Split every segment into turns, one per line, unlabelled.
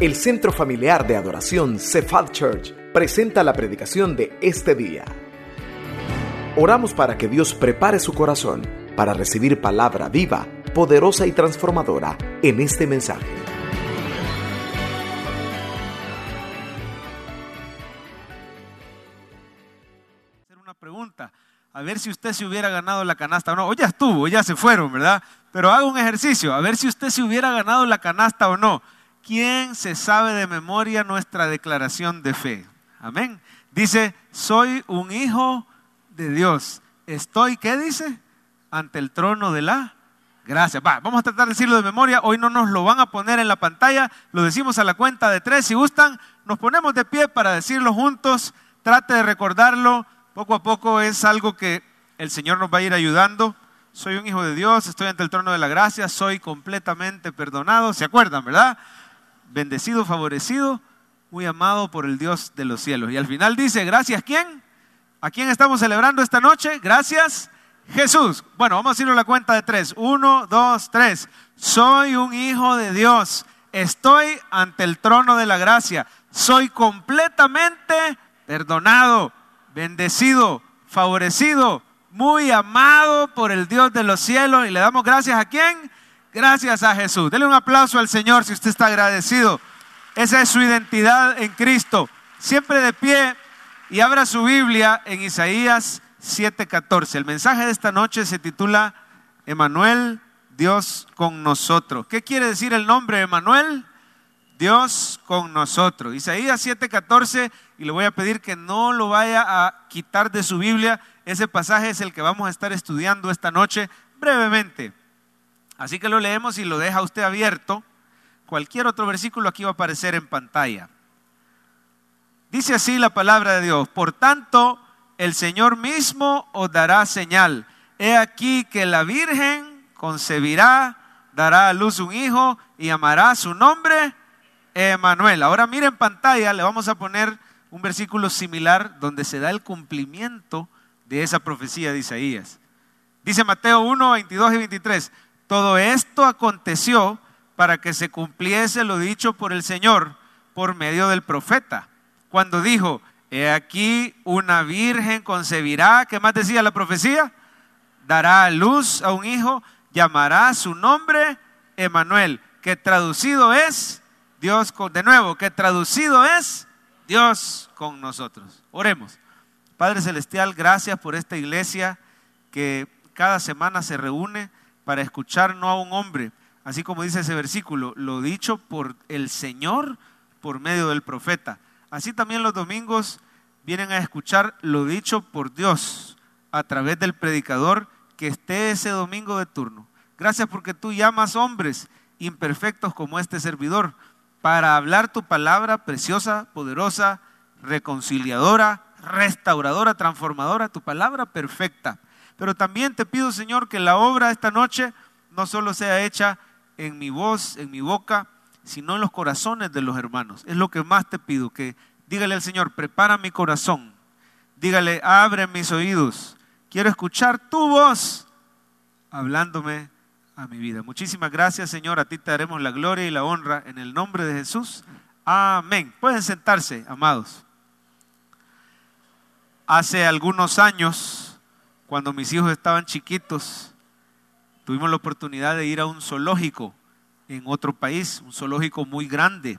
El Centro Familiar de Adoración Cephal Church presenta la predicación de este día. Oramos para que Dios prepare su corazón para recibir palabra viva, poderosa y transformadora en este mensaje.
hacer una pregunta, a ver si usted se hubiera ganado la canasta o no. O ya estuvo, ya se fueron, ¿verdad? Pero haga un ejercicio, a ver si usted se hubiera ganado la canasta o no. ¿Quién se sabe de memoria nuestra declaración de fe? Amén. Dice, soy un hijo de Dios. Estoy, ¿qué dice? Ante el trono de la gracia. Va, vamos a tratar de decirlo de memoria. Hoy no nos lo van a poner en la pantalla. Lo decimos a la cuenta de tres. Si gustan, nos ponemos de pie para decirlo juntos. Trate de recordarlo. Poco a poco es algo que el Señor nos va a ir ayudando. Soy un hijo de Dios, estoy ante el trono de la gracia, soy completamente perdonado. ¿Se acuerdan, verdad? Bendecido, favorecido, muy amado por el Dios de los cielos. Y al final dice, gracias quién? ¿A quién estamos celebrando esta noche? Gracias Jesús. Bueno, vamos a decirlo a la cuenta de tres. Uno, dos, tres. Soy un hijo de Dios. Estoy ante el trono de la gracia. Soy completamente perdonado, bendecido, favorecido, muy amado por el Dios de los cielos. Y le damos gracias a quién? Gracias a Jesús. Dele un aplauso al Señor si usted está agradecido. Esa es su identidad en Cristo. Siempre de pie y abra su Biblia en Isaías 7:14. El mensaje de esta noche se titula Emanuel, Dios con nosotros. ¿Qué quiere decir el nombre Emanuel? Dios con nosotros. Isaías 7:14, y le voy a pedir que no lo vaya a quitar de su Biblia. Ese pasaje es el que vamos a estar estudiando esta noche brevemente. Así que lo leemos y lo deja usted abierto. Cualquier otro versículo aquí va a aparecer en pantalla. Dice así la palabra de Dios. Por tanto, el Señor mismo os dará señal. He aquí que la Virgen concebirá, dará a luz un hijo y llamará su nombre Emanuel. Ahora mire en pantalla, le vamos a poner un versículo similar donde se da el cumplimiento de esa profecía de Isaías. Dice Mateo 1, 22 y 23. Todo esto aconteció para que se cumpliese lo dicho por el Señor por medio del profeta, cuando dijo, he aquí una virgen concebirá, ¿qué más decía la profecía? Dará a luz a un hijo, llamará su nombre Emanuel, que traducido es Dios con, de nuevo, que traducido es Dios con nosotros. Oremos. Padre Celestial, gracias por esta iglesia que cada semana se reúne para escuchar no a un hombre, así como dice ese versículo, lo dicho por el Señor por medio del profeta. Así también los domingos vienen a escuchar lo dicho por Dios a través del predicador que esté ese domingo de turno. Gracias porque tú llamas hombres imperfectos como este servidor para hablar tu palabra preciosa, poderosa, reconciliadora, restauradora, transformadora, tu palabra perfecta. Pero también te pido, Señor, que la obra esta noche no solo sea hecha en mi voz, en mi boca, sino en los corazones de los hermanos. Es lo que más te pido, que dígale al Señor, prepara mi corazón. Dígale, abre mis oídos. Quiero escuchar tu voz hablándome a mi vida. Muchísimas gracias, Señor. A ti te daremos la gloria y la honra en el nombre de Jesús. Amén. Pueden sentarse, amados. Hace algunos años, cuando mis hijos estaban chiquitos, tuvimos la oportunidad de ir a un zoológico en otro país, un zoológico muy grande.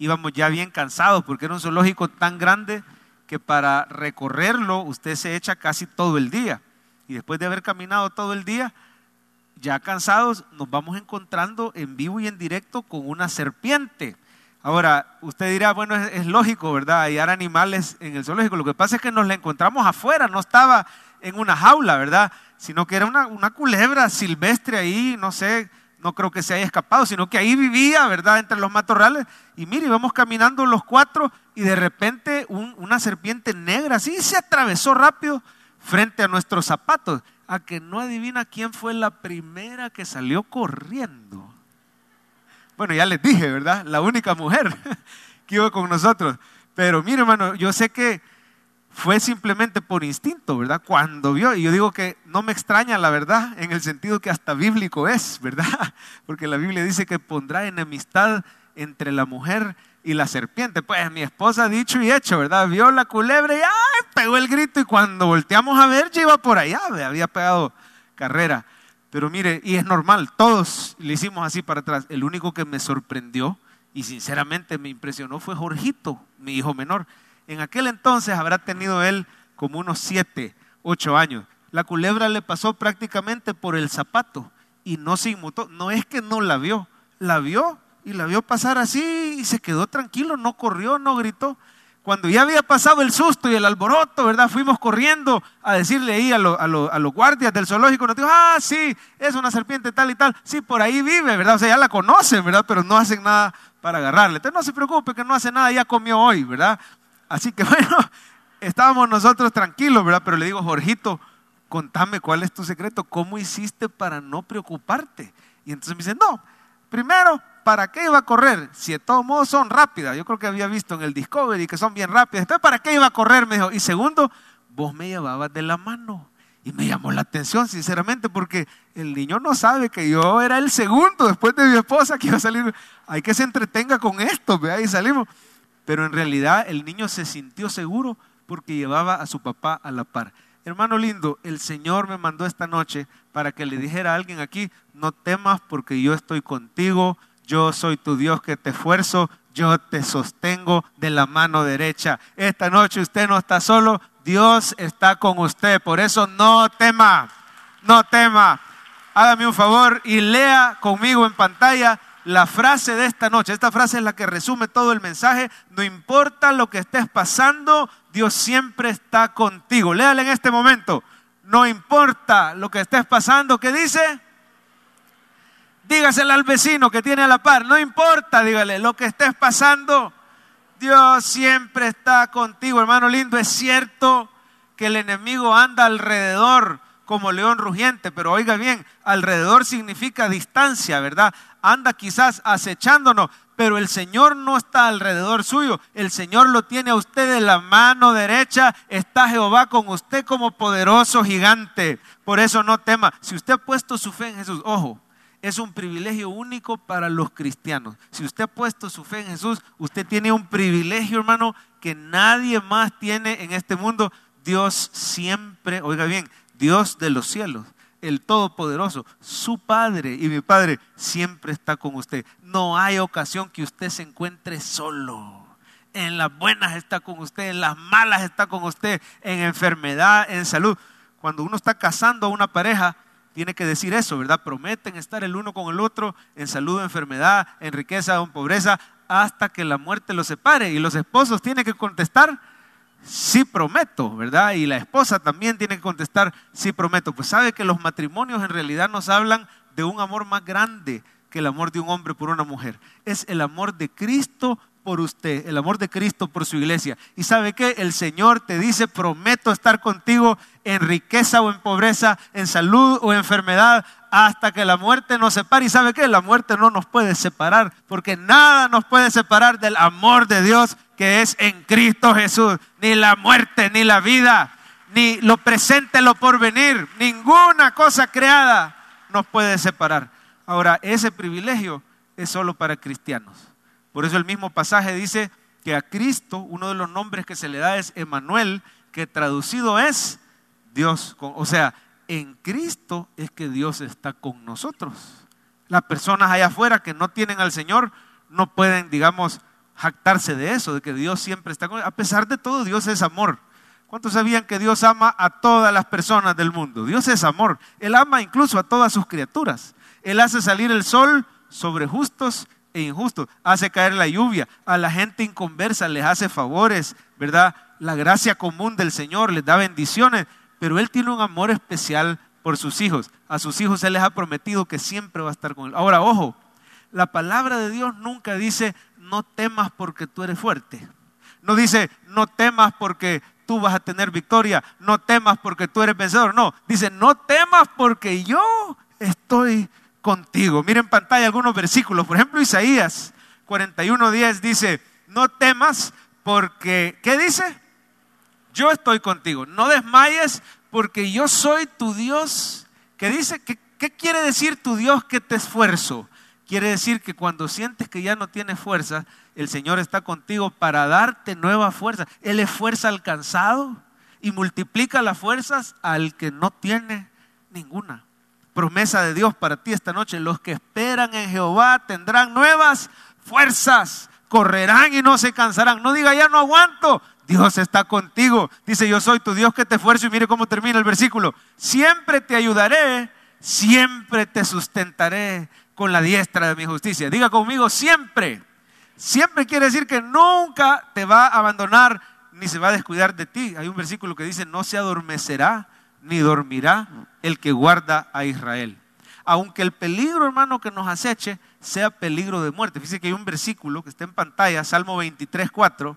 Íbamos ya bien cansados porque era un zoológico tan grande que para recorrerlo usted se echa casi todo el día. Y después de haber caminado todo el día, ya cansados, nos vamos encontrando en vivo y en directo con una serpiente. Ahora, usted dirá, bueno, es, lógico, ¿verdad? Hallar animales en el zoológico. Lo que pasa es que nos la encontramos afuera, no estaba en una jaula, ¿verdad? Sino que era una, una culebra silvestre ahí, no sé, no creo que se haya escapado, sino que ahí vivía, ¿verdad? Entre los matorrales. Y mire, íbamos caminando los cuatro y de repente un- una serpiente negra así se atravesó rápido frente a nuestros zapatos. A que no adivina quién fue la primera que salió corriendo. Bueno, ya les dije, ¿verdad? La única mujer que iba con nosotros. Pero mire, hermano, yo sé que fue simplemente por instinto, ¿verdad? Cuando vio, y yo digo que no me extraña la verdad, en el sentido que hasta bíblico es, ¿verdad? Porque la Biblia dice que pondrá enemistad entre la mujer y la serpiente. Pues mi esposa dicho y hecho, ¿verdad? Vio la culebra y ¡ay! pegó el grito y cuando volteamos a ver ya iba por allá, había pegado carrera. Pero mire, y es normal, todos le hicimos así para atrás. El único que me sorprendió y sinceramente me impresionó fue Jorgito, mi hijo menor. En aquel entonces habrá tenido él como unos siete, ocho años. La culebra le pasó prácticamente por el zapato y no se inmutó. No es que no la vio, la vio y la vio pasar así y se quedó tranquilo, no corrió, no gritó. Cuando ya había pasado el susto y el alboroto, ¿verdad? Fuimos corriendo a decirle ahí a, los guardias del zoológico, nos dijo, ah, sí, es una serpiente tal y tal, sí, por ahí vive, ¿verdad? O sea, ya la conocen, ¿verdad? Pero no hacen nada para agarrarle. Entonces no se preocupe que no hace nada, ya comió hoy, ¿verdad? Así que bueno, estábamos nosotros tranquilos, ¿verdad? Pero le digo, Jorgito, contame cuál es tu secreto, cómo hiciste para no preocuparte. Y entonces me dice, no, primero, ¿para qué iba a correr? Si de todos modos son rápidas, yo creo que había visto en el Discovery que son bien rápidas, entonces ¿para qué iba a correr? Me dijo, y segundo, vos me llevabas de la mano. Y me llamó la atención, sinceramente, porque el niño no sabe que yo era el segundo después de mi esposa que iba a salir. Hay que se entretenga con esto, vea, y salimos. Pero en realidad el niño se sintió seguro porque llevaba a su papá a la par. Hermano lindo, el Señor me mandó esta noche para que le dijera a alguien aquí, no temas porque yo estoy contigo, yo soy tu Dios que te esfuerzo, yo te sostengo de la mano derecha. Esta noche usted no está solo, Dios está con usted. Por eso no tema, no tema. Hágame un favor y lea conmigo en pantalla la frase de esta noche. Esta frase es la que resume todo el mensaje. No importa lo que estés pasando, Dios siempre está contigo. Léale en este momento. No importa lo que estés pasando. ¿Qué dice? Dígaselo al vecino que tiene a la par. No importa, dígale, lo que estés pasando. Dios siempre está contigo, hermano lindo. Es cierto que el enemigo anda alrededor como león rugiente, pero oiga bien, alrededor significa distancia, ¿verdad? Anda quizás acechándonos, pero el Señor no está alrededor suyo, el Señor lo tiene a usted de la mano derecha, está Jehová con usted como poderoso gigante. Por eso no tema, si usted ha puesto su fe en Jesús, ojo, es un privilegio único para los cristianos. Si usted ha puesto su fe en Jesús, usted tiene un privilegio, hermano, que nadie más tiene en este mundo. Dios siempre, oiga bien, Dios de los cielos, el Todopoderoso, su Padre y mi Padre siempre está con usted. No hay ocasión que usted se encuentre solo. En las buenas está con usted, en las malas está con usted, en enfermedad, en salud. Cuando uno está casando a una pareja, tiene que decir eso, ¿verdad? Prometen estar el uno con el otro en salud, enfermedad, en riqueza o en pobreza, hasta que la muerte los separe. Y los esposos tienen que contestar, sí prometo, ¿verdad? Y la esposa también tiene que contestar, sí prometo. Pues sabe que los matrimonios en realidad nos hablan de un amor más grande que el amor de un hombre por una mujer. Es el amor de Cristo por usted, el amor de Cristo por su iglesia. Y sabe que el Señor te dice, prometo estar contigo en riqueza o en pobreza, en salud o enfermedad, hasta que la muerte nos separe. Y sabe que la muerte no nos puede separar, porque nada nos puede separar del amor de Dios que es en Cristo Jesús. Ni la muerte, ni la vida, ni lo presente, lo porvenir, ninguna cosa creada nos puede separar. Ahora, ese privilegio es solo para cristianos. Por eso el mismo pasaje dice que a Cristo uno de los nombres que se le da es Emanuel, que traducido es Dios. O sea, en Cristo es que Dios está con nosotros. Las personas allá afuera que no tienen al Señor no pueden, digamos, jactarse de eso, de que Dios siempre está con ellos. A pesar de todo, Dios es amor. ¿Cuántos sabían que Dios ama a todas las personas del mundo? Dios es amor. Él ama incluso a todas sus criaturas. Él hace salir el sol sobre justos e injusto, hace caer la lluvia, a la gente inconversa les hace favores, ¿verdad? La gracia común del Señor les da bendiciones, pero Él tiene un amor especial por sus hijos. A sus hijos Él les ha prometido que siempre va a estar con Él. Ahora, ojo, la palabra de Dios nunca dice, no temas porque tú eres fuerte. No dice, no temas porque tú vas a tener victoria, no temas porque tú eres vencedor. No, dice, no temas porque yo estoy contigo. Miren en pantalla algunos versículos. Por ejemplo, Isaías 41.10 dice, no temas porque, ¿qué dice? Yo estoy contigo. No desmayes porque yo soy tu Dios. ¿Qué dice? ¿Qué, qué quiere decir tu Dios que te esfuerzo? Quiere decir que cuando sientes que ya no tienes fuerza, el Señor está contigo para darte nueva fuerza. Él es fuerza alcanzado y multiplica las fuerzas al que no tiene ninguna. Promesa de Dios para ti esta noche. Los que esperan en Jehová tendrán nuevas fuerzas. Correrán y no se cansarán. No diga ya no aguanto. Dios está contigo. Dice yo soy tu Dios que te esfuerzo y mire cómo termina el versículo. Siempre te ayudaré, siempre te sustentaré con la diestra de mi justicia. Diga conmigo siempre. Siempre quiere decir que nunca te va a abandonar ni se va a descuidar de ti. Hay un versículo que dice, no se adormecerá ni dormirá el que guarda a Israel. Aunque el peligro, hermano, que nos aceche sea peligro de muerte. Fíjese que hay un versículo que está en pantalla, Salmo 23, 4,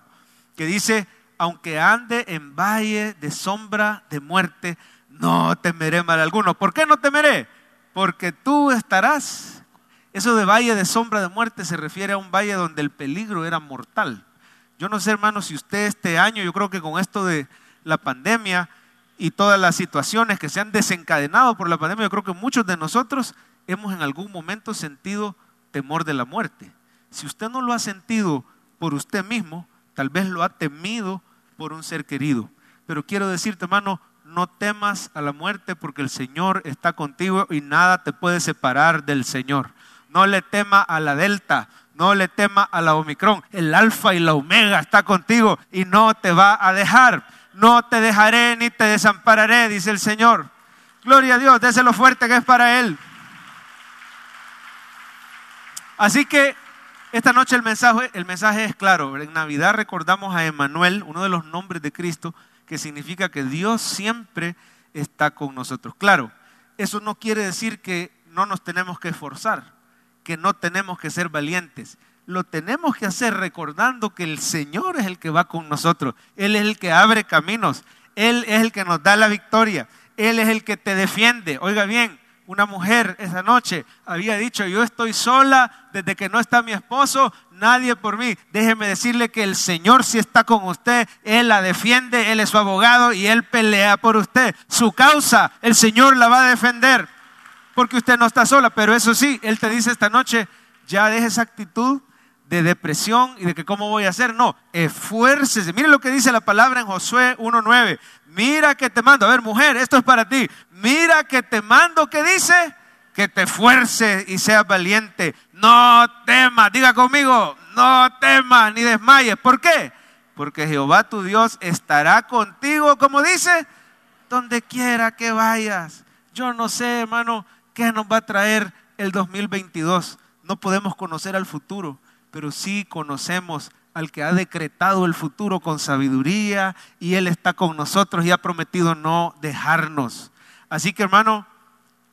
que dice, aunque ande en valle de sombra de muerte, no temeré mal alguno. ¿Por qué no temeré? Porque tú estarás eso de valle de sombra de muerte se refiere a un valle donde el peligro era mortal. Yo no sé, hermano, si usted este año, yo creo que con esto de la pandemia y todas las situaciones que se han desencadenado por la pandemia, yo creo que muchos de nosotros hemos en algún momento sentido temor de la muerte. Si usted no lo ha sentido por usted mismo, tal vez lo ha temido por un ser querido. Pero quiero decirte, hermano, no temas a la muerte porque el Señor está contigo y nada te puede separar del Señor no le tema a la delta, no le tema a la omicron. El alfa y la omega está contigo y no te va a dejar. No te dejaré ni te desampararé, dice el Señor. Gloria a Dios, dese lo fuerte que es para Él. Así que esta noche el mensaje, es claro. En Navidad recordamos a Emanuel, uno de los nombres de Cristo, que significa que Dios siempre está con nosotros. Claro, eso no quiere decir que no nos tenemos que esforzar que no tenemos que ser valientes. Lo tenemos que hacer recordando que el Señor es el que va con nosotros. Él es el que abre caminos. Él es el que nos da la victoria. Él es el que te defiende. Oiga bien, una mujer esa noche había dicho, yo estoy sola desde que no está mi esposo, nadie por mí. Déjeme decirle que el Señor sí está con usted, Él la defiende, Él es su abogado y Él pelea por usted. Su causa, el Señor la va a defender porque usted no está sola, pero eso sí, Él te dice esta noche, ya deje esa actitud de depresión y de que cómo voy a hacer. No, esfuércese. Mire lo que dice la palabra en Josué 1.9. Mira que te mando. A ver, mujer, esto es para ti. Mira que te mando, ¿qué dice? Que te esfuerces y seas valiente. No temas, diga conmigo, no temas ni desmayes. ¿Por qué? Porque Jehová tu Dios estará contigo, como dice, donde quiera que vayas. Yo no sé, hermano, ¿Qué nos va a traer el 2022? No podemos conocer al futuro, pero sí conocemos al que ha decretado el futuro con sabiduría y Él está con nosotros y ha prometido no dejarnos. Así que hermano,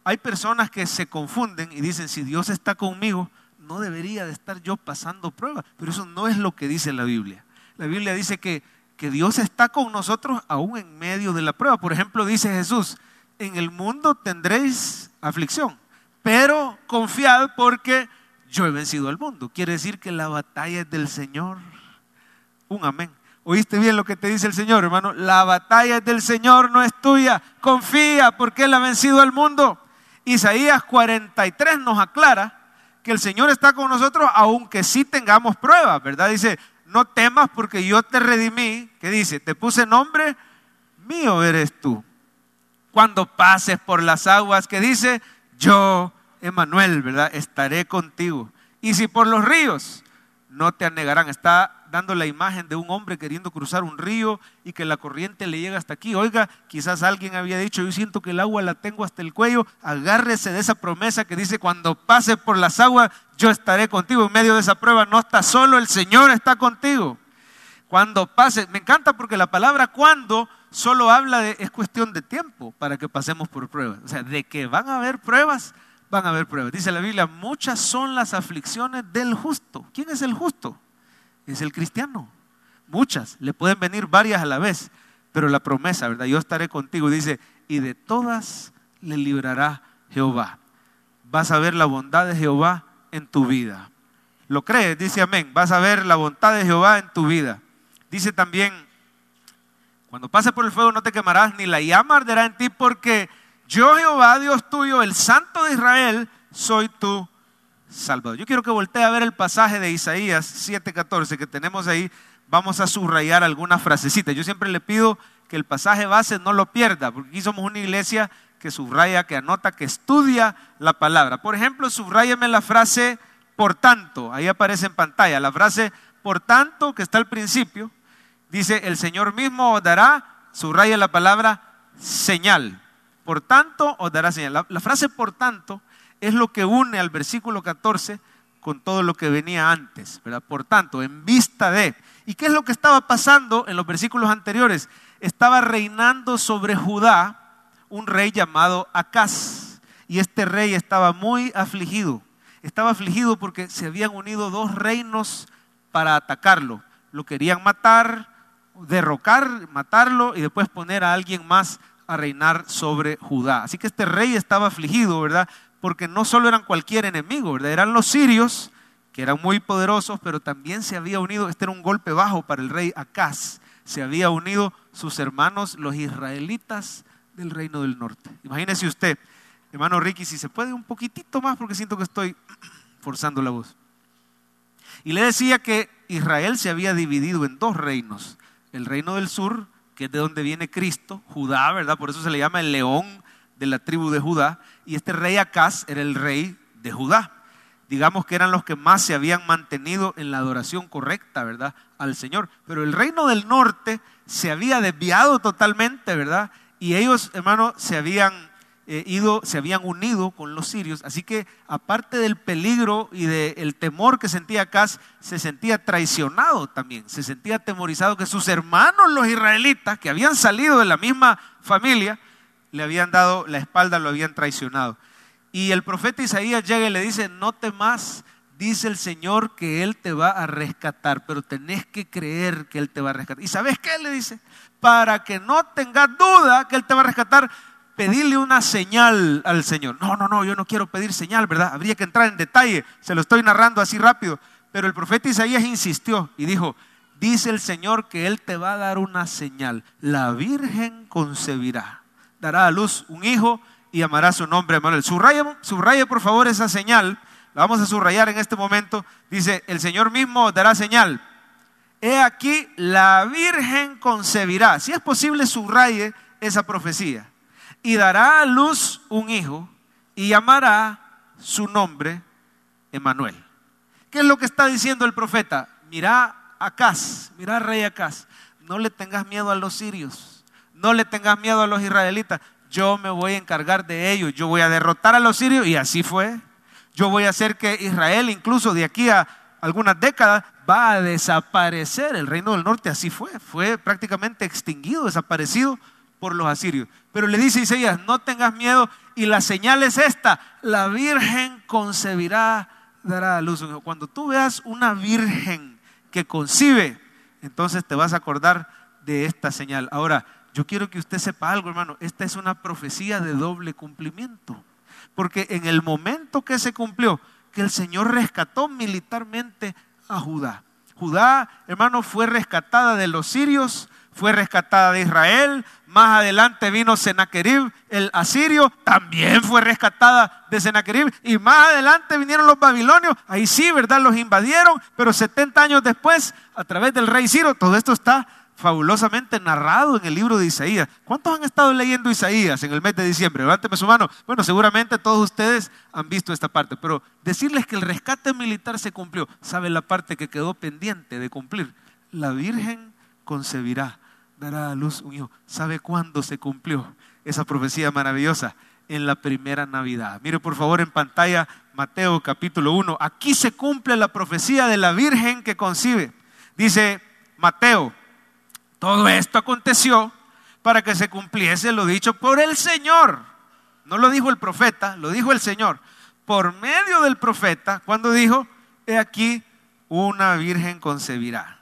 hay personas que se confunden y dicen, si Dios está conmigo, no debería de estar yo pasando pruebas. Pero eso no es lo que dice la Biblia. La Biblia dice que, que Dios está con nosotros aún en medio de la prueba. Por ejemplo, dice Jesús, en el mundo tendréis aflicción, pero confiad porque yo he vencido al mundo. Quiere decir que la batalla es del Señor. Un amén. ¿Oíste bien lo que te dice el Señor, hermano? La batalla es del Señor, no es tuya. Confía porque Él ha vencido al mundo. Isaías 43 nos aclara que el Señor está con nosotros aunque sí tengamos pruebas, ¿verdad? Dice, no temas porque yo te redimí. ¿Qué dice? Te puse nombre, mío eres tú cuando pases por las aguas, que dice, yo, Emanuel, ¿verdad? Estaré contigo. Y si por los ríos, no te anegarán. Está dando la imagen de un hombre queriendo cruzar un río y que la corriente le llega hasta aquí. Oiga, quizás alguien había dicho, yo siento que el agua la tengo hasta el cuello. Agárrese de esa promesa que dice, cuando pase por las aguas, yo estaré contigo. En medio de esa prueba no estás solo, el Señor está contigo. Cuando pase, me encanta porque la palabra cuando solo habla de, es cuestión de tiempo para que pasemos por pruebas. O sea, de que van a haber pruebas, van a haber pruebas. Dice la Biblia, muchas son las aflicciones del justo. ¿Quién es el justo? Es el cristiano. Muchas, le pueden venir varias a la vez, pero la promesa, ¿verdad? Yo estaré contigo. Dice, y de todas le librará Jehová. Vas a ver la bondad de Jehová en tu vida. ¿Lo crees? Dice amén. Vas a ver la bondad de Jehová en tu vida. Dice también cuando pase por el fuego no te quemarás, ni la llama arderá en ti, porque yo Jehová, Dios tuyo, el Santo de Israel, soy tu Salvador. Yo quiero que voltee a ver el pasaje de Isaías 7:14 que tenemos ahí. Vamos a subrayar alguna frasecita. Yo siempre le pido que el pasaje base no lo pierda, porque aquí somos una iglesia que subraya, que anota, que estudia la palabra. Por ejemplo, subrayame la frase por tanto, ahí aparece en pantalla, la frase por tanto que está al principio, dice, el Señor mismo dará, subraya la palabra señal. Por tanto os dará señal. La, frase por tanto es lo que une al versículo 14 con todo lo que venía antes. Por tanto, en vista de. ¿Y qué es lo que estaba pasando en los versículos anteriores? Estaba reinando sobre Judá un rey llamado Acaz. Y este rey estaba muy afligido. Estaba afligido porque se habían unido dos reinos para atacarlo. Lo querían matar, derrocar, matarlo y después poner a alguien más a reinar sobre Judá. Así que este rey estaba afligido, ¿verdad? porque no solo eran cualquier enemigo, ¿verdad? eran los sirios, que eran muy poderosos, pero también se había unido, este era un golpe bajo para el rey Acaz, se había unido sus hermanos, los israelitas del reino del norte. Imagínese usted, hermano Ricky, si se puede un poquitito más, porque siento que estoy forzando la voz. Y le decía que Israel se había dividido en dos reinos, el reino del sur, que es de donde viene Cristo, Judá, ¿verdad? Por eso se le llama el león de la tribu de Judá, y este rey Acaz era el rey de Judá. Digamos que eran los que más se habían mantenido en la adoración correcta, ¿verdad? Al Señor. Pero el reino del norte se había desviado totalmente, ¿verdad? Y ellos, hermano, se habían eh, ido, se habían unido con los sirios. Así que, aparte del peligro y del temor que sentía Acaz, se sentía traicionado también. Se sentía atemorizado que sus hermanos, los israelitas, que habían salido de la misma familia, le habían dado la espalda, lo habían traicionado. Y el profeta Isaías llega y le dice, no temas, dice el Señor que Él te va a rescatar, pero tenés que creer que Él te va a rescatar. ¿Y sabes qué le dice? Para que no tengas duda que Él te va a rescatar, pedirle una señal al Señor. No, no, no, yo no quiero pedir señal, ¿verdad? Habría que entrar en detalle, se lo estoy narrando así rápido. Pero el profeta Isaías insistió y dijo, dice el Señor que Él te va a dar una señal. La Virgen concebirá dará a luz un hijo y amará su nombre Emanuel. Subraya, por favor esa señal, la vamos a subrayar en este momento. Dice, el Señor mismo dará señal. He aquí, la Virgen concebirá. Si es posible, subraye esa profecía. Y dará a luz un hijo y llamará su nombre Emanuel. ¿Qué es lo que está diciendo el profeta? Mira Acaz, mira rey Acaz, no le tengas miedo a los sirios no le tengas miedo a los israelitas, yo me voy a encargar de ellos, yo voy a derrotar a los sirios y así fue. Yo voy a hacer que Israel, incluso de aquí a algunas décadas, va a desaparecer. El reino del norte así fue, fue prácticamente extinguido, desaparecido por los asirios. Pero le dice Isaías, no tengas miedo y la señal es esta, la virgen concebirá, dará a luz. Cuando tú veas una virgen que concibe, entonces te vas a acordar de esta señal. Ahora, yo quiero que usted sepa algo, hermano. Esta es una profecía de doble cumplimiento. Porque en el momento que se cumplió, que el Señor rescató militarmente a Judá. Judá, hermano, fue rescatada de los sirios, fue rescatada de Israel. Más adelante vino Sennacherib, el asirio, también fue rescatada de Sennacherib. Y más adelante vinieron los babilonios, ahí sí, ¿verdad? Los invadieron, pero 70 años después, a través del rey Ciro, todo esto está fabulosamente narrado en el libro de Isaías. ¿Cuántos han estado leyendo Isaías en el mes de diciembre? Levánteme su mano. Bueno, seguramente todos ustedes han visto esta parte, pero decirles que el rescate militar se cumplió. ¿Sabe la parte que quedó pendiente de cumplir? La Virgen concebirá, dará a luz un hijo. ¿Sabe cuándo se cumplió esa profecía maravillosa? En la primera Navidad. Mire por favor en pantalla Mateo capítulo 1. Aquí se cumple la profecía de la Virgen que concibe. Dice Mateo todo esto aconteció para que se cumpliese lo dicho por el Señor. No lo dijo el profeta, lo dijo el Señor. Por medio del profeta, cuando dijo, he aquí, una virgen concebirá,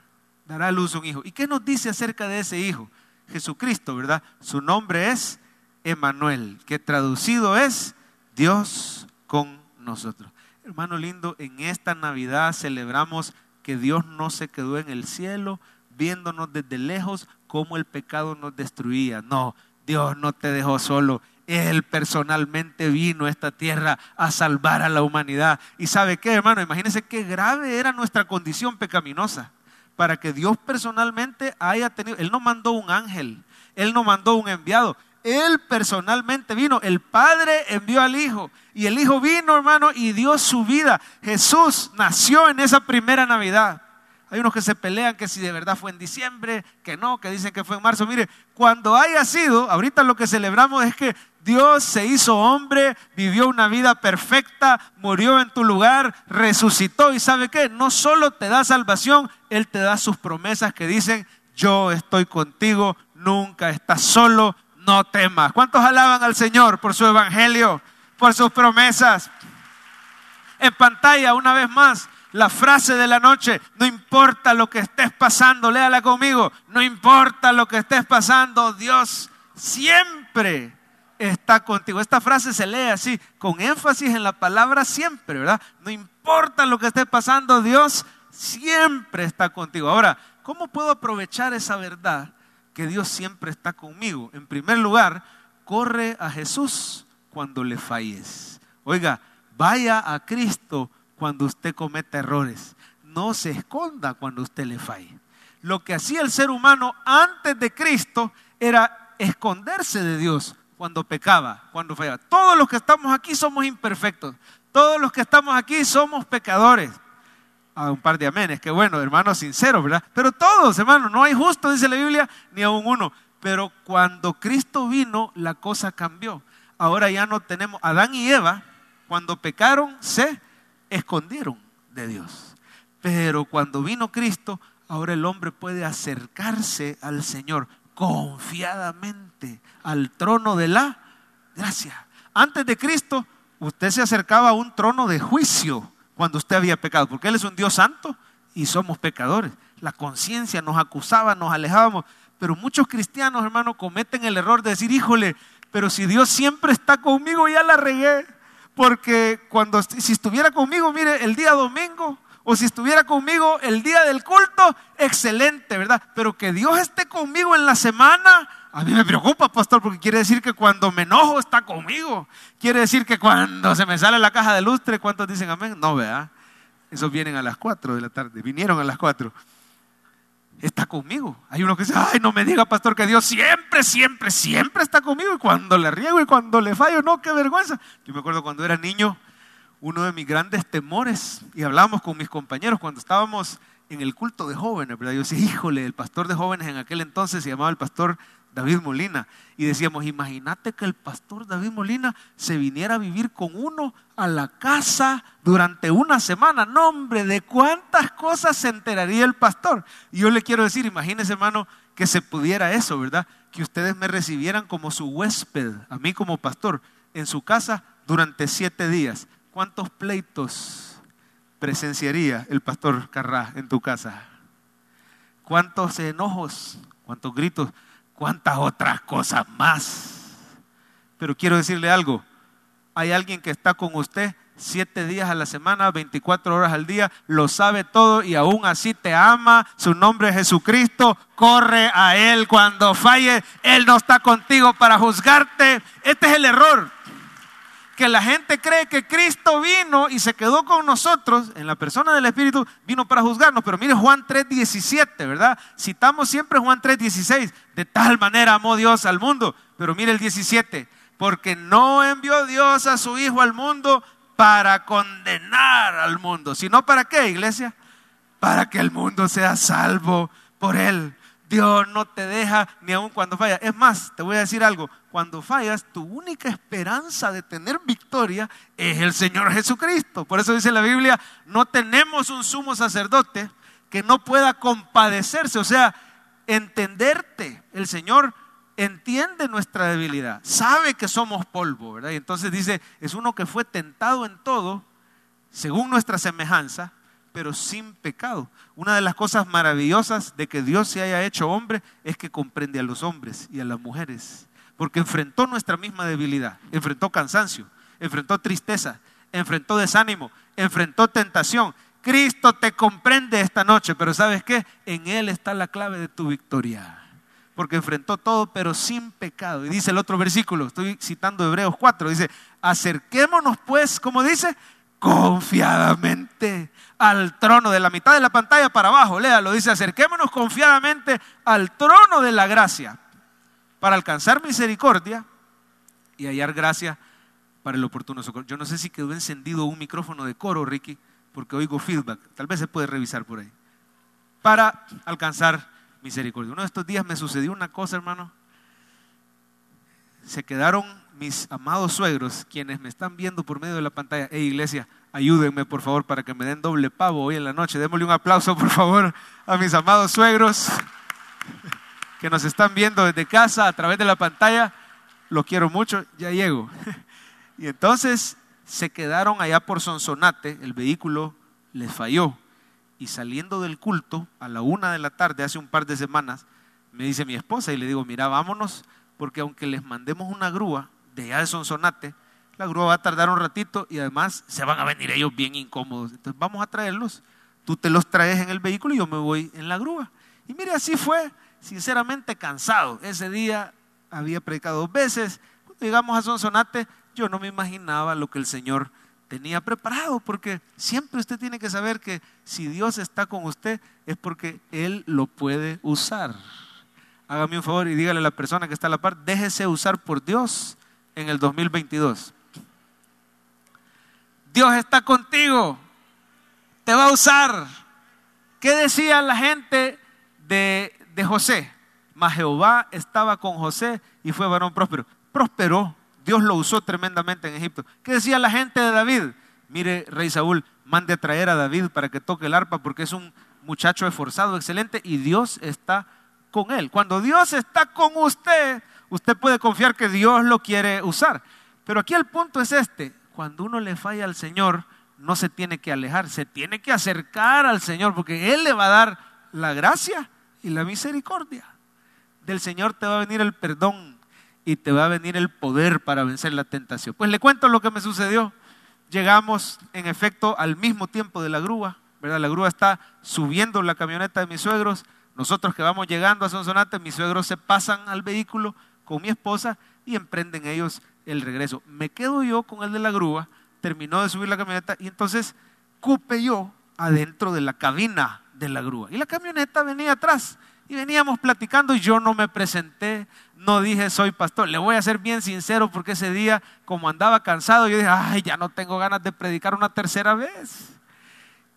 dará a luz un hijo. ¿Y qué nos dice acerca de ese hijo? Jesucristo, ¿verdad? Su nombre es Emanuel, que traducido es Dios con nosotros. Hermano lindo, en esta Navidad celebramos que Dios no se quedó en el cielo, viéndonos desde lejos cómo el pecado nos destruía. No, Dios no te dejó solo. Él personalmente vino a esta tierra a salvar a la humanidad. ¿Y sabe qué, hermano? Imagínense qué grave era nuestra condición pecaminosa para que Dios personalmente haya tenido, Él no mandó un ángel, Él no mandó un enviado, Él personalmente vino, el Padre envió al Hijo y el Hijo vino, hermano, y dio su vida. Jesús nació en esa primera Navidad. Hay unos que se pelean que si de verdad fue en diciembre, que no, que dicen que fue en marzo. Mire, cuando haya sido, ahorita lo que celebramos es que Dios se hizo hombre, vivió una vida perfecta, murió en tu lugar, resucitó y sabe qué, no solo te da salvación, Él te da sus promesas que dicen, yo estoy contigo, nunca estás solo, no temas. ¿Cuántos alaban al Señor por su evangelio, por sus promesas? En pantalla, una vez más, la frase de la noche, no importa lo que estés pasando, léala conmigo, no importa lo que estés pasando, Dios siempre está contigo. Esta frase se lee así, con énfasis en la palabra siempre, ¿verdad? No importa lo que estés pasando, Dios siempre está contigo. Ahora, ¿cómo puedo aprovechar esa verdad que Dios siempre está conmigo? En primer lugar, corre a Jesús cuando le falles. Oiga, vaya a Cristo cuando usted cometa errores. No se esconda cuando usted le falle. Lo que hacía el ser humano antes de Cristo era esconderse de Dios cuando pecaba, cuando fallaba. Todos los que estamos aquí somos imperfectos. Todos los que estamos aquí somos pecadores. A ah, un par de amenes, que bueno, hermanos sinceros, ¿verdad? Pero todos, hermanos, no hay justo, dice la Biblia, ni aún uno. Pero cuando Cristo vino, la cosa cambió. Ahora ya no tenemos, Adán y Eva, cuando pecaron, se escondieron de Dios. Pero cuando vino Cristo, ahora el hombre puede acercarse al Señor confiadamente al trono de la gracia. Antes de Cristo, usted se acercaba a un trono de juicio cuando usted había pecado, porque Él es un Dios santo y somos pecadores. La conciencia nos acusaba, nos alejábamos, pero muchos cristianos, hermanos, cometen el error de decir, híjole, pero si Dios siempre está conmigo, ya la regué porque cuando si estuviera conmigo, mire, el día domingo, o si estuviera conmigo el día del culto, excelente, ¿verdad? Pero que Dios esté conmigo en la semana, a mí me preocupa, pastor, porque quiere decir que cuando me enojo está conmigo. Quiere decir que cuando se me sale la caja de lustre, ¿cuántos dicen amén? No, ¿verdad? Esos vienen a las 4 de la tarde, vinieron a las 4 está conmigo. Hay uno que dice, ay, no me diga, pastor, que Dios siempre, siempre, siempre está conmigo. Y cuando le riego y cuando le fallo, no, qué vergüenza. Yo me acuerdo cuando era niño, uno de mis grandes temores, y hablábamos con mis compañeros cuando estábamos en el culto de jóvenes, ¿verdad? Yo decía, híjole, el pastor de jóvenes en aquel entonces se llamaba el pastor David Molina. Y decíamos, imagínate que el pastor David Molina se viniera a vivir con uno a la casa durante una semana. No, hombre, de cuántas cosas se enteraría el pastor. Y yo le quiero decir, imagínese, hermano, que se pudiera eso, ¿verdad? Que ustedes me recibieran como su huésped, a mí como pastor, en su casa durante siete días. ¿Cuántos pleitos presenciaría el pastor Carrá en tu casa? ¿Cuántos enojos? ¿Cuántos gritos? cuántas otras cosas más. Pero quiero decirle algo, hay alguien que está con usted siete días a la semana, 24 horas al día, lo sabe todo y aún así te ama, su nombre es Jesucristo, corre a Él cuando falle, Él no está contigo para juzgarte. Este es el error que la gente cree que Cristo vino y se quedó con nosotros en la persona del Espíritu, vino para juzgarnos. Pero mire Juan 3.17, ¿verdad? Citamos siempre Juan 3.16. De tal manera amó Dios al mundo. Pero mire el 17. Porque no envió Dios a su Hijo al mundo para condenar al mundo. ¿Sino para qué, iglesia? Para que el mundo sea salvo por él. Dios no te deja ni aun cuando falla. Es más, te voy a decir algo. Cuando fallas, tu única esperanza de tener victoria es el Señor Jesucristo. Por eso dice la Biblia, no tenemos un sumo sacerdote que no pueda compadecerse, o sea, entenderte. El Señor entiende nuestra debilidad, sabe que somos polvo, ¿verdad? Y entonces dice, es uno que fue tentado en todo, según nuestra semejanza, pero sin pecado. Una de las cosas maravillosas de que Dios se haya hecho hombre es que comprende a los hombres y a las mujeres, porque enfrentó nuestra misma debilidad, enfrentó cansancio, enfrentó tristeza, enfrentó desánimo, enfrentó tentación. Cristo te comprende esta noche, pero ¿sabes qué? En Él está la clave de tu victoria. porque enfrentó todo, pero sin pecado. Y dice el otro versículo, estoy citando Hebreos 4, dice, acerquémonos pues, como dice, confiadamente al trono de la mitad de la pantalla para abajo, léalo, dice, acerquémonos confiadamente al trono de la gracia para alcanzar misericordia y hallar gracia para el oportuno socorro. Yo no sé si quedó encendido un micrófono de coro, Ricky, porque oigo feedback, tal vez se puede revisar por ahí, para alcanzar misericordia. Uno de estos días me sucedió una cosa, hermano. Se quedaron mis amados suegros, quienes me están viendo por medio de la pantalla. Hey, iglesia, ayúdenme por favor para que me den doble pavo hoy en la noche. Démosle un aplauso por favor a mis amados suegros que nos están viendo desde casa a través de la pantalla. Los quiero mucho, ya llego. Y entonces se quedaron allá por Sonsonate, el vehículo les falló. Y saliendo del culto a la una de la tarde, hace un par de semanas, me dice mi esposa y le digo, mira, vámonos, porque aunque les mandemos una grúa de allá de Sonsonate, la grúa va a tardar un ratito y además se van a venir ellos bien incómodos. Entonces vamos a traerlos, tú te los traes en el vehículo y yo me voy en la grúa. Y mire, así fue, sinceramente cansado. Ese día había predicado dos veces. Cuando llegamos a Sonsonate, yo no me imaginaba lo que el Señor tenía preparado, porque siempre usted tiene que saber que si Dios está con usted es porque Él lo puede usar. Hágame un favor y dígale a la persona que está a la par, déjese usar por Dios en el 2022. Dios está contigo, te va a usar. ¿Qué decía la gente de, de José? Mas Jehová estaba con José y fue varón próspero. Prosperó, Dios lo usó tremendamente en Egipto. ¿Qué decía la gente de David? Mire, rey Saúl, mande a traer a David para que toque el arpa porque es un muchacho esforzado, excelente y Dios está con él. Cuando Dios está con usted, usted puede confiar que Dios lo quiere usar. Pero aquí el punto es este, cuando uno le falla al Señor, no se tiene que alejar, se tiene que acercar al Señor, porque Él le va a dar la gracia y la misericordia. Del Señor te va a venir el perdón y te va a venir el poder para vencer la tentación. Pues le cuento lo que me sucedió. Llegamos en efecto al mismo tiempo de la grúa, ¿verdad? La grúa está subiendo la camioneta de mis suegros. Nosotros que vamos llegando a Sonsonate, mis suegros se pasan al vehículo con mi esposa y emprenden ellos el regreso. Me quedo yo con el de la grúa, terminó de subir la camioneta y entonces cupe yo adentro de la cabina de la grúa. Y la camioneta venía atrás y veníamos platicando y yo no me presenté, no dije soy pastor. Le voy a ser bien sincero porque ese día, como andaba cansado, yo dije, ay, ya no tengo ganas de predicar una tercera vez.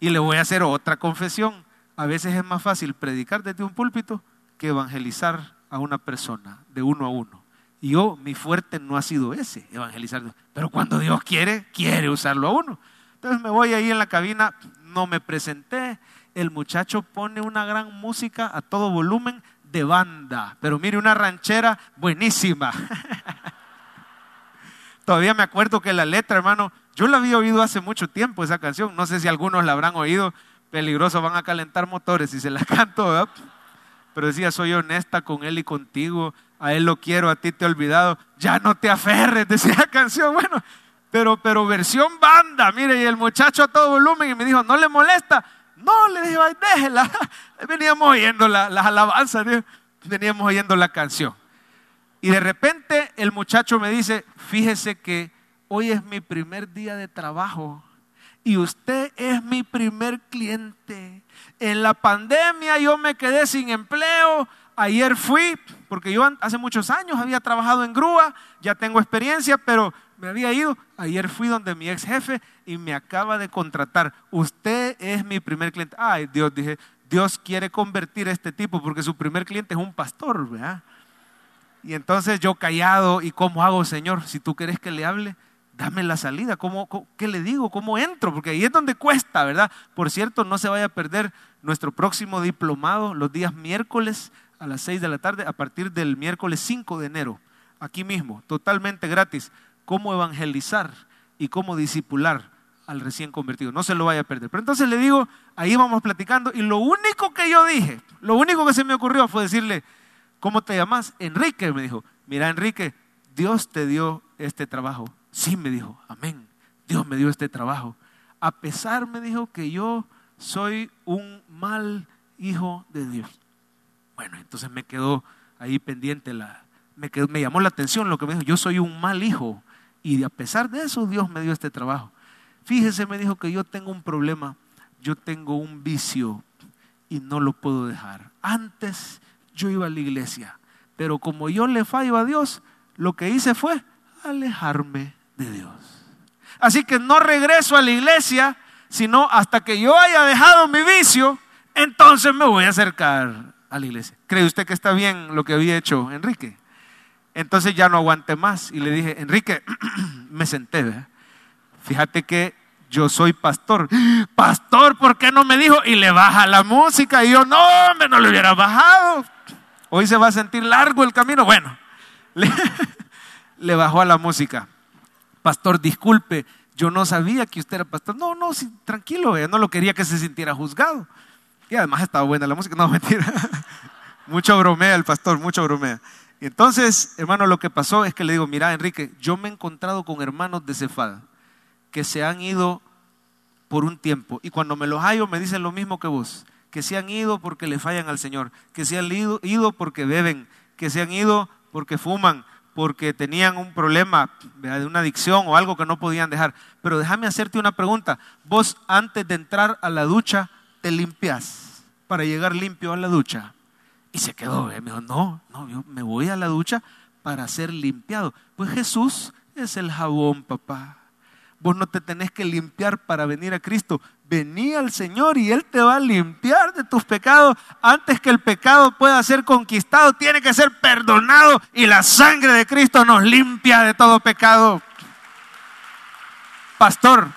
Y le voy a hacer otra confesión. A veces es más fácil predicar desde un púlpito que evangelizar a una persona de uno a uno. Y yo, mi fuerte no ha sido ese, evangelizar. Pero cuando Dios quiere, quiere usarlo a uno. Entonces me voy ahí en la cabina, no me presenté. El muchacho pone una gran música a todo volumen de banda. Pero mire, una ranchera buenísima. Todavía me acuerdo que la letra, hermano, yo la había oído hace mucho tiempo esa canción. No sé si algunos la habrán oído. Peligroso, van a calentar motores si se la canto. ¿verdad? Pero decía, soy honesta con él y contigo a él lo quiero, a ti te he olvidado, ya no te aferres, decía la canción, bueno, pero, pero versión banda, mire, y el muchacho a todo volumen y me dijo, ¿no le molesta? No, le dije, ay, déjela. Veníamos oyendo las alabanzas, veníamos oyendo la canción. Y de repente el muchacho me dice, fíjese que hoy es mi primer día de trabajo y usted es mi primer cliente. En la pandemia yo me quedé sin empleo, Ayer fui, porque yo hace muchos años había trabajado en grúa, ya tengo experiencia, pero me había ido. Ayer fui donde mi ex jefe y me acaba de contratar. Usted es mi primer cliente. Ay, Dios, dije, Dios quiere convertir a este tipo porque su primer cliente es un pastor. Y entonces yo callado, ¿y cómo hago, Señor? Si tú quieres que le hable, dame la salida. ¿Cómo, qué le digo? ¿Cómo entro? Porque ahí es donde cuesta, ¿verdad? Por cierto, no se vaya a perder nuestro próximo diplomado los días miércoles a las 6 de la tarde a partir del miércoles 5 de enero, aquí mismo, totalmente gratis, cómo evangelizar y cómo disipular al recién convertido. No se lo vaya a perder. Pero entonces le digo, ahí vamos platicando y lo único que yo dije, lo único que se me ocurrió fue decirle, ¿cómo te llamas? Enrique me dijo, mira Enrique, Dios te dio este trabajo. Sí, me dijo, amén. Dios me dio este trabajo. A pesar, me dijo, que yo soy un mal hijo de Dios. Bueno, entonces me quedó ahí pendiente, la, me, me llamó la atención lo que me dijo, yo soy un mal hijo y a pesar de eso Dios me dio este trabajo. Fíjese, me dijo que yo tengo un problema, yo tengo un vicio y no lo puedo dejar. Antes yo iba a la iglesia, pero como yo le fallo a Dios, lo que hice fue alejarme Dios. Así que no regreso a la iglesia, sino hasta que yo haya dejado mi vicio, entonces me voy a acercar a la iglesia. ¿Cree usted que está bien lo que había hecho Enrique? Entonces ya no aguanté más y le dije, Enrique, me senté, fíjate que yo soy pastor. Pastor, ¿por qué no me dijo? Y le baja la música. Y yo, no, me no le hubiera bajado. Hoy se va a sentir largo el camino. Bueno, le, bajó a la música. Pastor, disculpe, yo no sabía que usted era pastor. No, no, tranquilo, no lo quería que se sintiera juzgado. Y además estaba buena la música. No, mentira. mucho bromea el pastor, mucho bromea. Y entonces, hermano, lo que pasó es que le digo, mira, Enrique, yo me he encontrado con hermanos de Cefada que se han ido por un tiempo. Y cuando me los hallo me dicen lo mismo que vos, que se han ido porque le fallan al Señor, que se han ido, ido porque beben, que se han ido porque fuman, porque tenían un problema de una adicción o algo que no podían dejar. Pero déjame hacerte una pregunta. Vos antes de entrar a la ducha, te limpias para llegar limpio a la ducha. Y se quedó, me dijo, no, no, yo me voy a la ducha para ser limpiado. Pues Jesús es el jabón, papá. Vos no te tenés que limpiar para venir a Cristo. Vení al Señor y Él te va a limpiar de tus pecados. Antes que el pecado pueda ser conquistado, tiene que ser perdonado y la sangre de Cristo nos limpia de todo pecado. Pastor,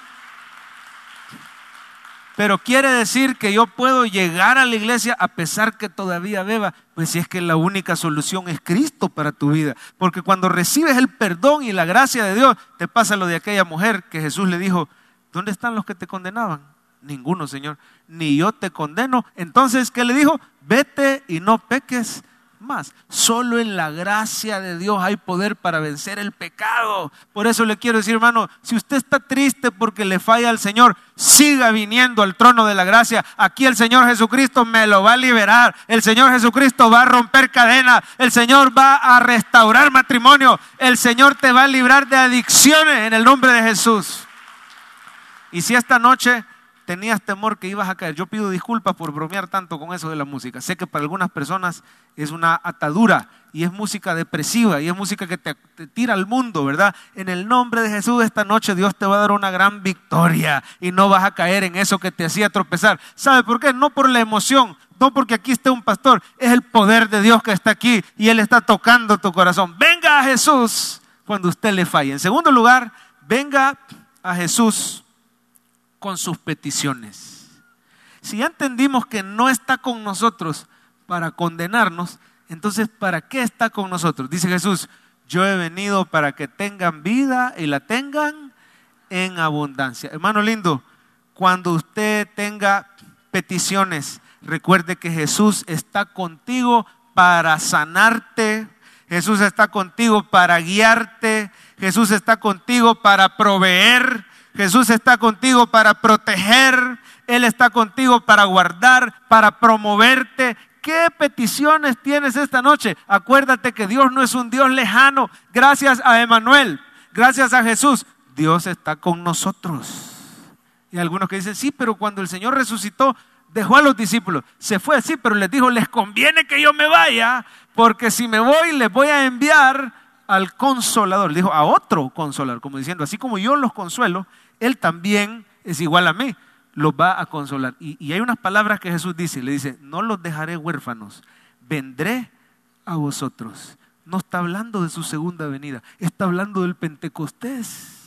pero quiere decir que yo puedo llegar a la iglesia a pesar que todavía beba. Pues si es que la única solución es Cristo para tu vida. Porque cuando recibes el perdón y la gracia de Dios, te pasa lo de aquella mujer que Jesús le dijo, ¿dónde están los que te condenaban? Ninguno, Señor. Ni yo te condeno. Entonces, ¿qué le dijo? Vete y no peques más. Solo en la gracia de Dios hay poder para vencer el pecado. Por eso le quiero decir, hermano, si usted está triste porque le falla al Señor, siga viniendo al trono de la gracia. Aquí el Señor Jesucristo me lo va a liberar. El Señor Jesucristo va a romper cadenas. El Señor va a restaurar matrimonio. El Señor te va a librar de adicciones en el nombre de Jesús. Y si esta noche tenías temor que ibas a caer. Yo pido disculpas por bromear tanto con eso de la música. Sé que para algunas personas es una atadura y es música depresiva y es música que te, tira al mundo, ¿verdad? En el nombre de Jesús esta noche Dios te va a dar una gran victoria y no vas a caer en eso que te hacía tropezar. ¿Sabe por qué? No por la emoción, no porque aquí esté un pastor, es el poder de Dios que está aquí y Él está tocando tu corazón. Venga a Jesús cuando usted le falle. En segundo lugar, venga a Jesús con sus peticiones. Si ya entendimos que no está con nosotros para condenarnos, entonces ¿para qué está con nosotros? Dice Jesús, yo he venido para que tengan vida y la tengan en abundancia. Hermano lindo, cuando usted tenga peticiones, recuerde que Jesús está contigo para sanarte, Jesús está contigo para guiarte, Jesús está contigo para proveer, Jesús está contigo para proteger, Él está contigo para guardar, para promoverte. ¿Qué peticiones tienes esta noche? Acuérdate que Dios no es un Dios lejano. Gracias a Emanuel, gracias a Jesús, Dios está con nosotros. Y algunos que dicen, sí, pero cuando el Señor resucitó, dejó a los discípulos. Se fue, sí, pero les dijo, les conviene que yo me vaya, porque si me voy, les voy a enviar al consolador. dijo, a otro consolador, como diciendo, así como yo los consuelo, él también es igual a mí, los va a consolar. Y, hay unas palabras que Jesús dice, le dice, no los dejaré huérfanos, vendré a vosotros. No está hablando de su segunda venida, está hablando del Pentecostés.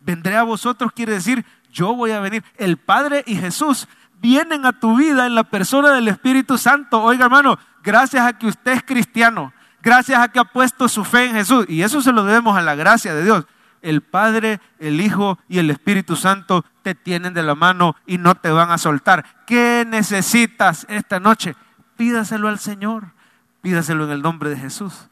Vendré a vosotros quiere decir, yo voy a venir. El Padre y Jesús vienen a tu vida en la persona del Espíritu Santo. Oiga hermano, gracias a que usted es cristiano, gracias a que ha puesto su fe en Jesús, y eso se lo debemos a la gracia de Dios el Padre, el Hijo y el Espíritu Santo te tienen de la mano y no te van a soltar. ¿Qué necesitas esta noche? Pídaselo al Señor, pídaselo en el nombre de Jesús,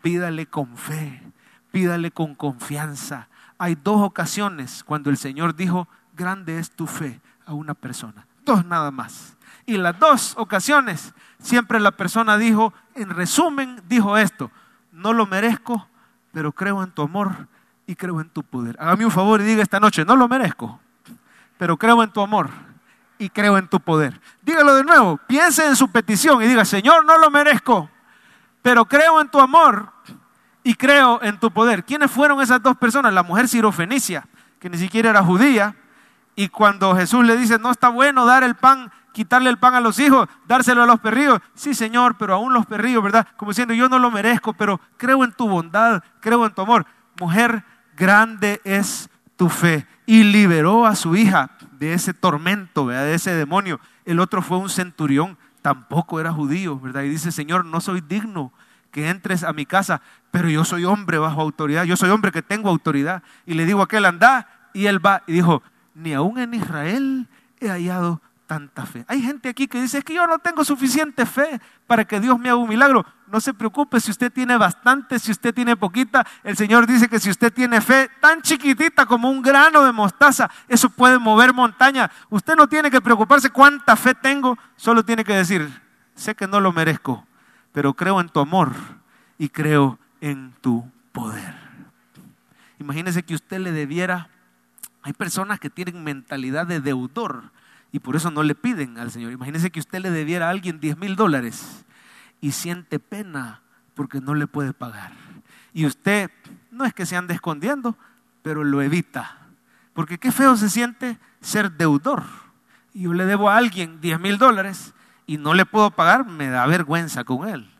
pídale con fe, pídale con confianza. Hay dos ocasiones cuando el Señor dijo, grande es tu fe a una persona, dos nada más. Y las dos ocasiones, siempre la persona dijo, en resumen, dijo esto, no lo merezco, pero creo en tu amor y creo en tu poder. Hágame un favor y diga esta noche, no lo merezco, pero creo en tu amor y creo en tu poder. Dígalo de nuevo, piense en su petición y diga, Señor, no lo merezco, pero creo en tu amor y creo en tu poder. ¿Quiénes fueron esas dos personas? La mujer sirofenicia, que ni siquiera era judía, y cuando Jesús le dice, no está bueno dar el pan, quitarle el pan a los hijos, dárselo a los perrillos. Sí, Señor, pero aún los perrillos, ¿verdad? Como diciendo, yo no lo merezco, pero creo en tu bondad, creo en tu amor. Mujer, grande es tu fe. Y liberó a su hija de ese tormento, de ese demonio. El otro fue un centurión, tampoco era judío, ¿verdad? Y dice, Señor, no soy digno que entres a mi casa, pero yo soy hombre bajo autoridad, yo soy hombre que tengo autoridad. Y le digo a aquel, anda, y él va y dijo, ni aún en Israel he hallado Hay gente aquí que dice, que yo no tengo suficiente fe para que Dios me haga un milagro. No se preocupe si usted tiene bastante, si usted tiene poquita. El Señor dice que si usted tiene fe tan chiquitita como un grano de mostaza, eso puede mover montaña. Usted no tiene que preocuparse cuánta fe tengo, solo tiene que decir, sé que no lo merezco, pero creo en tu amor y creo en tu poder. Imagínese que usted le debiera, hay personas que tienen mentalidad de deudor y por eso no le piden al Señor. Imagínese que usted le debiera a alguien 10 mil dólares y siente pena porque no le puede pagar. Y usted no es que se ande escondiendo, pero lo evita. Porque qué feo se siente ser deudor. Yo le debo a alguien 10 mil dólares y no le puedo pagar, me da vergüenza con él.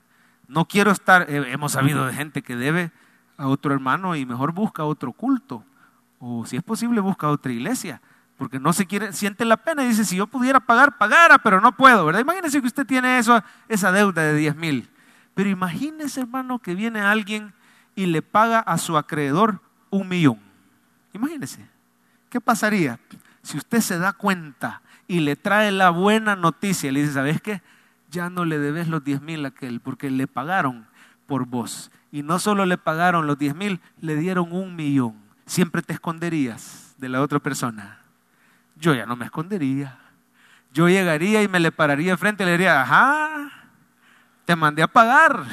No quiero estar, hemos sabido de gente que debe a otro hermano y mejor busca otro culto. O si es posible, busca otra iglesia porque no se quiere, siente la pena y dice, si yo pudiera pagar, pagara, pero no puedo, ¿verdad? Imagínese que usted tiene eso, esa deuda de 10 mil. Pero imagínese, hermano, que viene alguien y le paga a su acreedor un millón. Imagínese, ¿qué pasaría si usted se da cuenta y le trae la buena noticia y le dice, ¿sabes qué? Ya no le debes los 10 mil a aquel, porque le pagaron por vos. Y no solo le pagaron los 10 mil, le dieron un millón. Siempre te esconderías de la otra persona yo ya no me escondería. Yo llegaría y me le pararía frente y le diría, ajá, te mandé a pagar.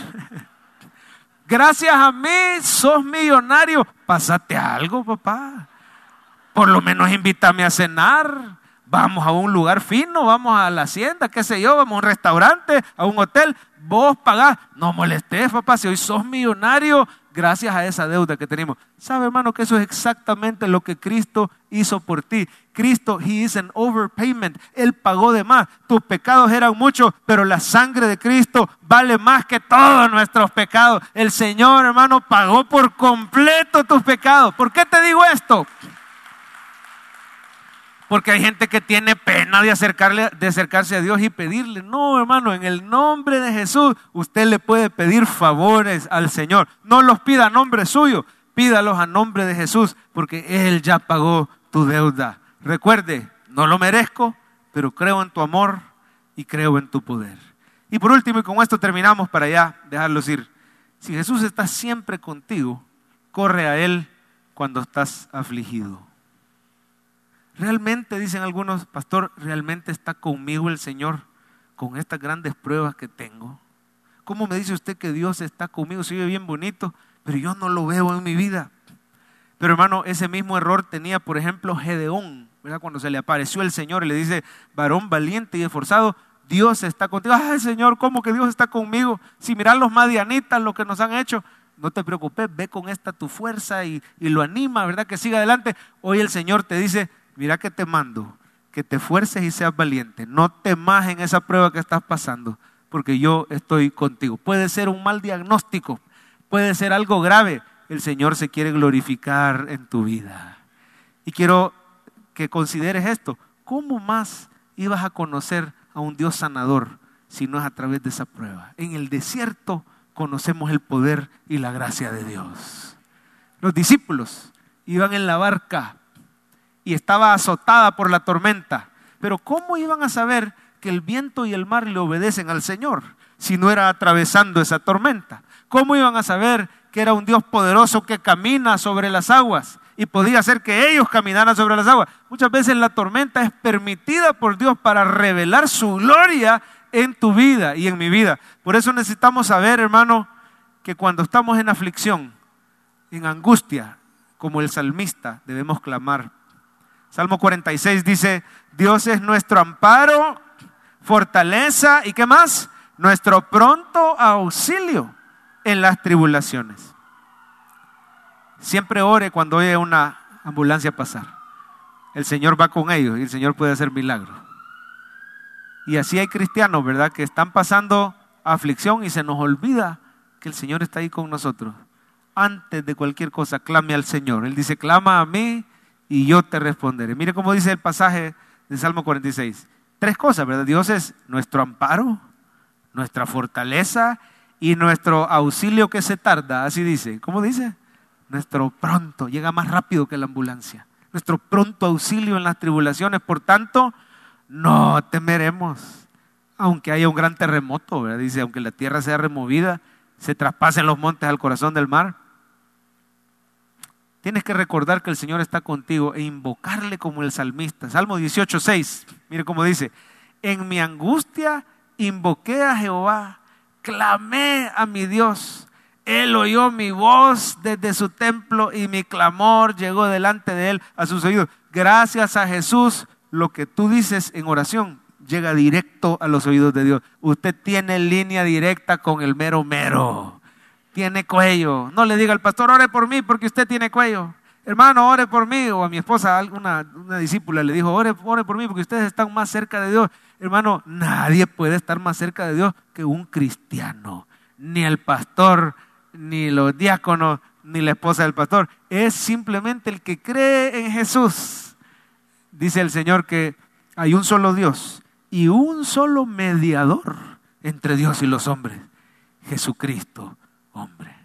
Gracias a mí sos millonario. Pásate algo, papá. Por lo menos invítame a cenar. Vamos a un lugar fino, vamos a la hacienda, qué sé yo, vamos a un restaurante, a un hotel. Vos pagás. No molestes, papá, si hoy sos millonario, gracias a esa deuda que tenemos. ¿Sabe, hermano, que eso es exactamente lo que Cristo hizo por ti? Cristo, He is an overpayment. Él pagó de más. Tus pecados eran muchos, pero la sangre de Cristo vale más que todos nuestros pecados. El Señor, hermano, pagó por completo tus pecados. ¿Por qué te digo esto? Porque hay gente que tiene pena de, acercarse a Dios y pedirle. No, hermano, en el nombre de Jesús usted le puede pedir favores al Señor. No los pida a nombre suyo, pídalos a nombre de Jesús, porque Él ya pagó tu deuda. Recuerde, no lo merezco, pero creo en tu amor y creo en tu poder. Y por último, y con esto terminamos para ya dejarlos ir. Si Jesús está siempre contigo, corre a Él cuando estás afligido. Realmente, dicen algunos, pastor, realmente está conmigo el Señor con estas grandes pruebas que tengo. ¿Cómo me dice usted que Dios está conmigo? Se bien bonito, pero yo no lo veo en mi vida. Pero hermano, ese mismo error tenía, por ejemplo, Gedeón, ¿verdad? Cuando se le apareció el Señor y le dice, varón valiente y esforzado, Dios está contigo. Ay, Señor, ¿cómo que Dios está conmigo? Si miran los madianitas, lo que nos han hecho, no te preocupes, ve con esta tu fuerza y, y lo anima, ¿verdad? Que siga adelante. Hoy el Señor te dice, mira que te mando, que te fuerces y seas valiente. No temas en esa prueba que estás pasando, porque yo estoy contigo. Puede ser un mal diagnóstico, puede ser algo grave. El Señor se quiere glorificar en tu vida. Y quiero que consideres esto. ¿Cómo más ibas a conocer a un Dios sanador si no es a través de esa prueba? En el desierto conocemos el poder y la gracia de Dios. Los discípulos iban en la barca y estaba azotada por la tormenta. Pero ¿cómo iban a saber que el viento y el mar le obedecen al Señor si no era atravesando esa tormenta? ¿Cómo iban a saber que era un Dios poderoso que camina sobre las aguas y podía hacer que ellos caminaran sobre las aguas. Muchas veces la tormenta es permitida por Dios para revelar su gloria en tu vida y en mi vida. Por eso necesitamos saber, hermano, que cuando estamos en aflicción, en angustia, como el salmista, debemos clamar. Salmo 46 dice, Dios es nuestro amparo, fortaleza y qué más? Nuestro pronto auxilio en las tribulaciones. Siempre ore cuando oye una ambulancia pasar. El Señor va con ellos y el Señor puede hacer milagros. Y así hay cristianos, ¿verdad? Que están pasando aflicción y se nos olvida que el Señor está ahí con nosotros. Antes de cualquier cosa, clame al Señor. Él dice, clama a mí y yo te responderé. Mire cómo dice el pasaje de Salmo 46. Tres cosas, ¿verdad? Dios es nuestro amparo, nuestra fortaleza y nuestro auxilio que se tarda. Así dice. ¿Cómo dice? Nuestro pronto, llega más rápido que la ambulancia. Nuestro pronto auxilio en las tribulaciones. Por tanto, no temeremos. Aunque haya un gran terremoto, ¿verdad? Dice, aunque la tierra sea removida, se traspasen los montes al corazón del mar. Tienes que recordar que el Señor está contigo e invocarle como el salmista. Salmo 18, 6. Mire cómo dice, en mi angustia invoqué a Jehová, clamé a mi Dios. Él oyó mi voz desde su templo y mi clamor llegó delante de él a sus oídos. Gracias a Jesús, lo que tú dices en oración llega directo a los oídos de Dios. Usted tiene línea directa con el mero mero. Tiene cuello. No le diga al pastor, ore por mí porque usted tiene cuello. Hermano, ore por mí. O a mi esposa, una, una discípula le dijo, ore, ore por mí porque ustedes están más cerca de Dios. Hermano, nadie puede estar más cerca de Dios que un cristiano. Ni el pastor, ni los diáconos, ni la esposa del pastor. Es simplemente el que cree en Jesús. Dice el Señor que hay un solo Dios y un solo mediador entre Dios y los hombres, Jesucristo, hombre.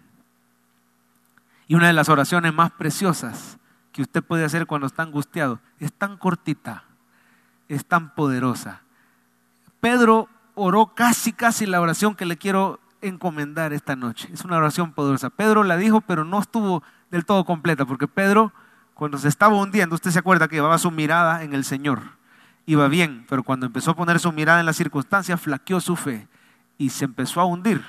Y una de las oraciones más preciosas que usted puede hacer cuando está angustiado es tan cortita, es tan poderosa. Pedro oró casi, casi la oración que le quiero encomendar esta noche. Es una oración poderosa. Pedro la dijo, pero no estuvo del todo completa, porque Pedro, cuando se estaba hundiendo, usted se acuerda que llevaba su mirada en el Señor iba bien, pero cuando empezó a poner su mirada en las circunstancias, flaqueó su fe y se empezó a hundir.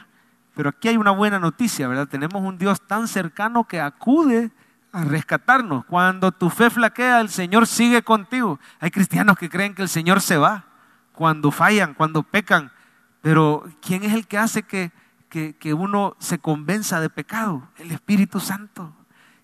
Pero aquí hay una buena noticia, ¿verdad? Tenemos un Dios tan cercano que acude a rescatarnos. Cuando tu fe flaquea, el Señor sigue contigo. Hay cristianos que creen que el Señor se va cuando fallan, cuando pecan. Pero ¿quién es el que hace que, que, que uno se convenza de pecado? El Espíritu Santo.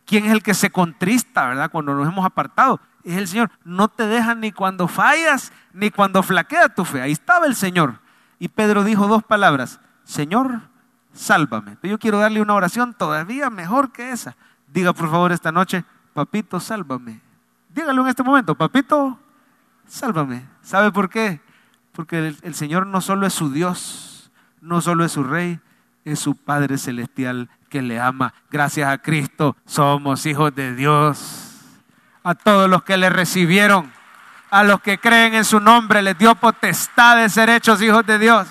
¿Quién es el que se contrista, verdad? Cuando nos hemos apartado es el Señor. No te deja ni cuando fallas, ni cuando flaquea tu fe. Ahí estaba el Señor. Y Pedro dijo dos palabras, Señor, sálvame. Pero yo quiero darle una oración todavía mejor que esa. Diga por favor esta noche, papito, sálvame. Dígalo en este momento, papito, sálvame. ¿Sabe por qué? Porque el, el Señor no solo es su Dios, no solo es su Rey, es su Padre Celestial que le ama. Gracias a Cristo somos hijos de Dios a todos los que le recibieron, a los que creen en su nombre, les dio potestad de ser hechos hijos de Dios.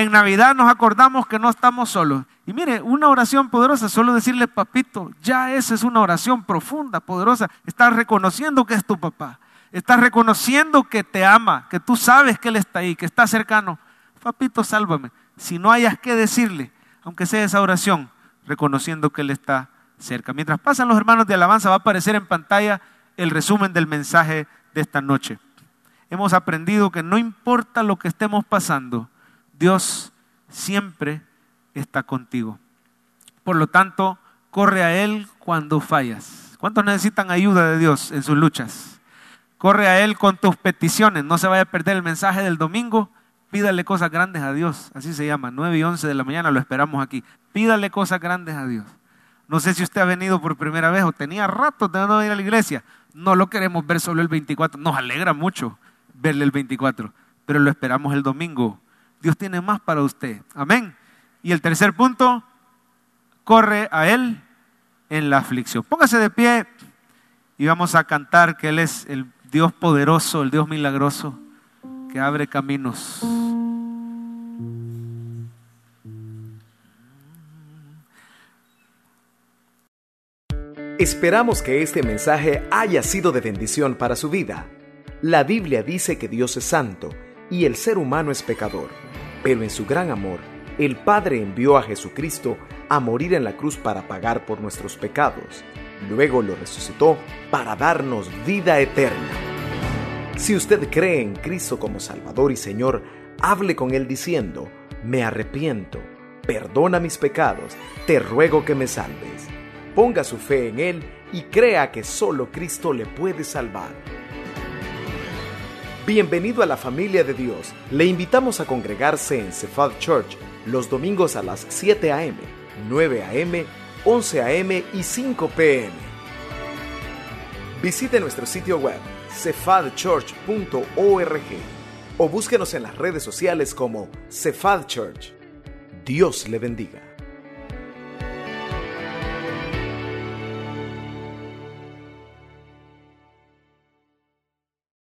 En Navidad nos acordamos que no estamos solos. Y mire, una oración poderosa, solo decirle papito, ya esa es una oración profunda, poderosa. Estás reconociendo que es tu papá. Estás reconociendo que te ama, que tú sabes que Él está ahí, que está cercano. Papito, sálvame. Si no hayas que decirle, aunque sea esa oración, reconociendo que Él está cerca. Mientras pasan los hermanos de alabanza, va a aparecer en pantalla el resumen del mensaje de esta noche. Hemos aprendido que no importa lo que estemos pasando, Dios siempre está contigo. Por lo tanto, corre a Él cuando fallas. ¿Cuántos necesitan ayuda de Dios en sus luchas? Corre a Él con tus peticiones. No se vaya a perder el mensaje del domingo. Pídale cosas grandes a Dios. Así se llama. 9 y 11 de la mañana lo esperamos aquí. Pídale cosas grandes a Dios. No sé si usted ha venido por primera vez o tenía rato de no ir a la iglesia. No lo queremos ver solo el 24. Nos alegra mucho verle el 24, pero lo esperamos el domingo. Dios tiene más para usted. Amén. Y el tercer punto, corre a Él en la aflicción. Póngase de pie y vamos a cantar que Él es el Dios poderoso, el Dios milagroso, que abre caminos.
Esperamos que este mensaje haya sido de bendición para su vida. La Biblia dice que Dios es santo y el ser humano es pecador, pero en su gran amor, el Padre envió a Jesucristo a morir en la cruz para pagar por nuestros pecados. Luego lo resucitó para darnos vida eterna. Si usted cree en Cristo como Salvador y Señor, hable con Él diciendo, me arrepiento, perdona mis pecados, te ruego que me salves. Ponga su fe en Él y crea que solo Cristo le puede salvar. Bienvenido a la familia de Dios. Le invitamos a congregarse en Cephal Church los domingos a las 7 a.m., 9 a.m., 11 a.m. y 5 p.m. Visite nuestro sitio web cefadchurch.org o búsquenos en las redes sociales como Cephal Church. Dios le bendiga.